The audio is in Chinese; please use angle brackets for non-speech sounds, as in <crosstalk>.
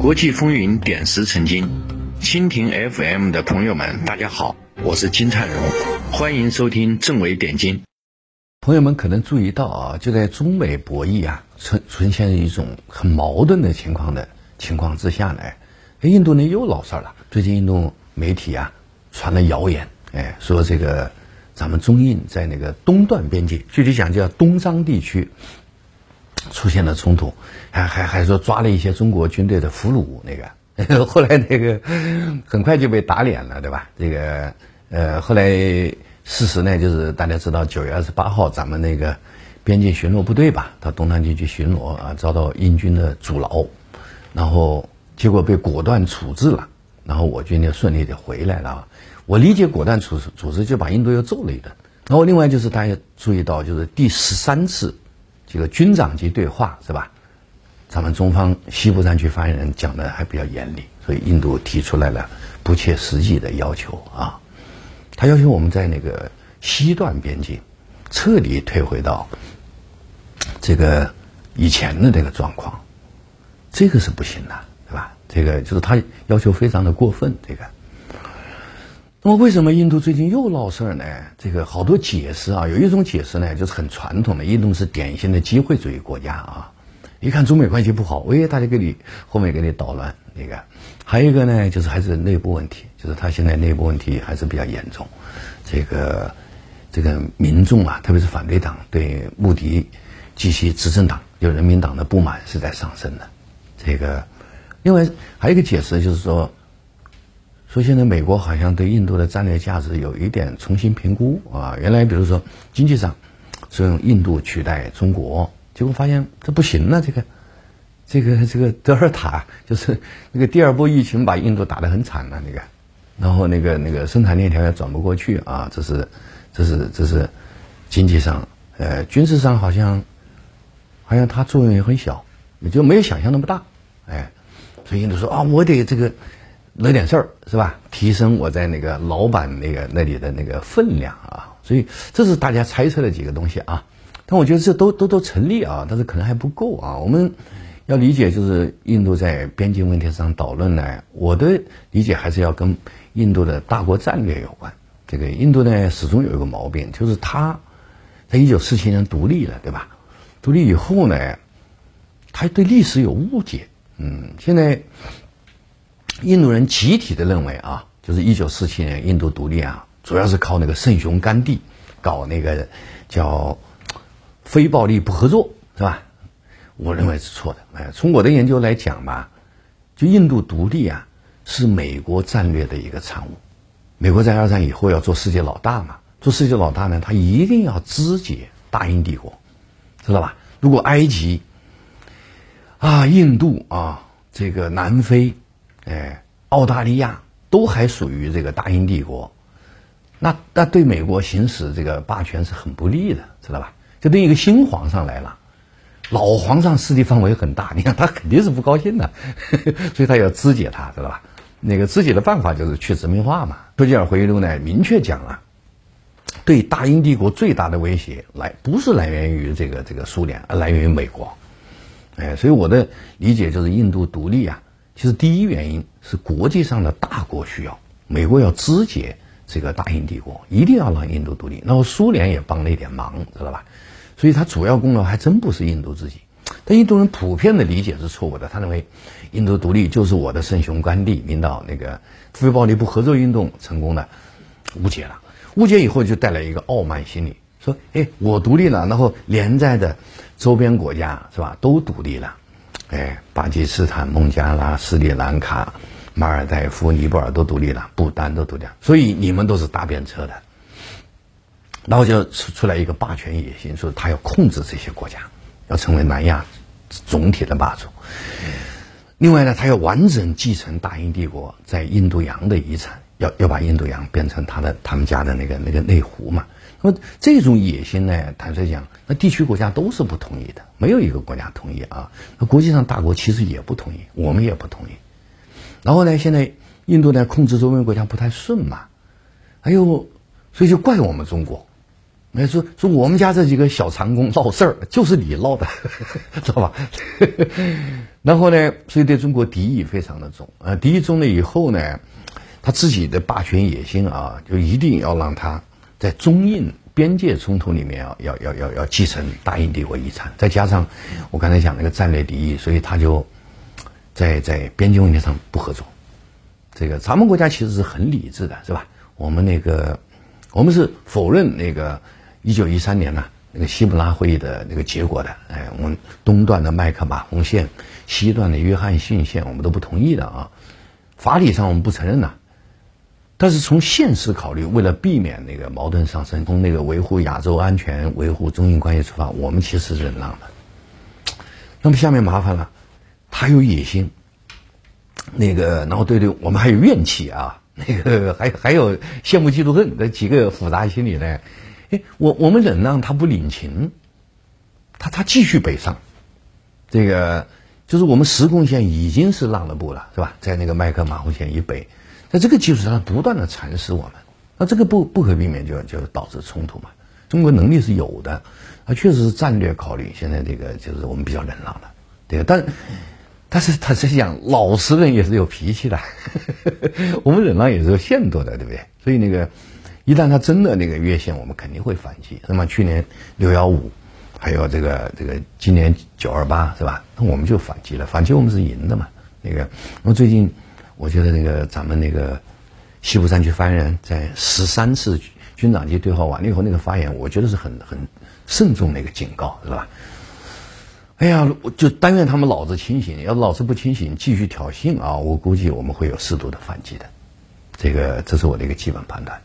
国际风云点石成金，蜻蜓 FM 的朋友们，大家好，我是金灿荣，欢迎收听正伟点金。朋友们可能注意到啊，就在中美博弈啊呈呈现一种很矛盾的情况的情况之下呢，印度呢又闹事儿了。最近印度媒体啊传了谣言，哎，说这个咱们中印在那个东段边界，具体讲叫东张地区。出现了冲突，还还还说抓了一些中国军队的俘虏，那个 <laughs> 后来那个很快就被打脸了，对吧？这个呃，后来事实呢，就是大家知道九月二十八号，咱们那个边境巡逻部队吧，到东南地区巡逻啊，遭到英军的阻挠，然后结果被果断处置了，然后我军就顺利的回来了。我理解果断处处置就把印度又揍了一顿。然后另外就是大家注意到，就是第十三次。这个军长级对话是吧？咱们中方西部战区发言人讲的还比较严厉，所以印度提出来了不切实际的要求啊。他要求我们在那个西段边境彻底退回到这个以前的这个状况，这个是不行的，对吧？这个就是他要求非常的过分，这个。那么为什么印度最近又闹事儿呢？这个好多解释啊，有一种解释呢，就是很传统的，印度是典型的机会主义国家啊。一看中美关系不好，喂，大家给你后面给你捣乱那个。还有一个呢，就是还是内部问题，就是他现在内部问题还是比较严重。这个这个民众啊，特别是反对党对穆迪及其执政党就人民党的不满是在上升的。这个另外还有一个解释就是说。说现在美国好像对印度的战略价值有一点重新评估啊，原来比如说经济上是用印度取代中国，结果发现这不行了，这个这个这个德尔塔就是那个第二波疫情把印度打得很惨了，那个，然后那个那个生产链条也转不过去啊，这是这是这是经济上，呃，军事上好像好像它作用也很小，也就没有想象那么大，哎，所以印度说啊，我得这个。惹点事儿是吧？提升我在那个老板那个那里的那个分量啊，所以这是大家猜测的几个东西啊。但我觉得这都都都成立啊，但是可能还不够啊。我们要理解，就是印度在边境问题上讨论呢，我的理解还是要跟印度的大国战略有关。这个印度呢，始终有一个毛病，就是他在一九四七年独立了，对吧？独立以后呢，他对历史有误解。嗯，现在。印度人集体的认为啊，就是一九四七年印度独立啊，主要是靠那个圣雄甘地搞那个叫非暴力不合作，是吧？我认为是错的。哎，从我的研究来讲吧，就印度独立啊，是美国战略的一个产物。美国在二战以后要做世界老大嘛，做世界老大呢，他一定要肢解大英帝国，知道吧？如果埃及啊、印度啊、这个南非。哎，澳大利亚都还属于这个大英帝国，那那对美国行使这个霸权是很不利的，知道吧？就等于一个新皇上来了，老皇上势力范围很大，你看他肯定是不高兴的，<laughs> 所以他要肢解他，知道吧？那个肢解的办法就是去殖民化嘛。丘吉尔回忆录呢明确讲了，对大英帝国最大的威胁来不是来源于这个这个苏联，而来源于美国。哎，所以我的理解就是印度独立啊。其实第一原因是国际上的大国需要，美国要肢解这个大英帝国，一定要让印度独立。然后苏联也帮了一点忙，知道吧？所以他主要功劳还真不是印度自己。但印度人普遍的理解是错误的，他认为印度独立就是我的圣雄甘地领导那个非暴力不合作运动成功的，误解了。误解以后就带来一个傲慢心理，说：哎，我独立了，然后连在的周边国家是吧都独立了。哎，巴基斯坦、孟加拉、斯里兰卡、马尔代夫、尼泊尔都独立了，不丹都独立了，所以你们都是搭便车的。然后就出出来一个霸权野心，说他要控制这些国家，要成为南亚总体的霸主。另外呢，他要完整继承大英帝国在印度洋的遗产，要要把印度洋变成他的他们家的那个那个内湖嘛。那么这种野心呢？坦率讲，那地区国家都是不同意的，没有一个国家同意啊。那国际上大国其实也不同意，我们也不同意。然后呢，现在印度呢控制周边国家不太顺嘛，哎呦，所以就怪我们中国，那说说我们家这几个小长工闹事儿，就是你闹的，<laughs> 知道吧？<laughs> 然后呢，所以对中国敌意非常的重啊，敌意重了以后呢，他自己的霸权野心啊，就一定要让他在中印边界冲突里面啊，要要要要继承大英帝国遗产，再加上我刚才讲那个战略敌意，所以他就在在边境问题上不合作。这个咱们国家其实是很理智的，是吧？我们那个我们是否认那个。一九一三年呢，那个西姆拉会议的那个结果的，哎，我们东段的麦克马洪线，西段的约翰逊线，我们都不同意的啊。法理上我们不承认呐，但是从现实考虑，为了避免那个矛盾上升，从那个维护亚洲安全、维护中印关系出发，我们其实忍让的。<tsk> 那么下面麻烦了，他有野心，那个，然后对对，我们还有怨气啊，<laughs> 那个还还有羡慕嫉妒恨这几个复杂心理呢。哎，我我们忍让他不领情，他他继续北上，这个就是我们实控线已经是让了步了，是吧？在那个麦克马洪线以北，在这个基础上不断的蚕食我们，那这个不不可避免就就导致冲突嘛。中国能力是有的，啊，确实是战略考虑，现在这个就是我们比较忍让的，对但但是他是讲老实人也是有脾气的，<laughs> 我们忍让也是有限度的，对不对？所以那个。一旦他真的那个越线，我们肯定会反击。那么去年六幺五，还有这个这个今年九二八，是吧？那我们就反击了，反击我们是赢的嘛。那个，那么最近我觉得那个咱们那个西部战区发言人，在十三次军长级对话完了以后，那个发言，我觉得是很很慎重的一个警告，是吧？哎呀，我就但愿他们脑子清醒，要脑子不清醒，继续挑衅啊，我估计我们会有适度的反击的。这个，这是我的一个基本判断。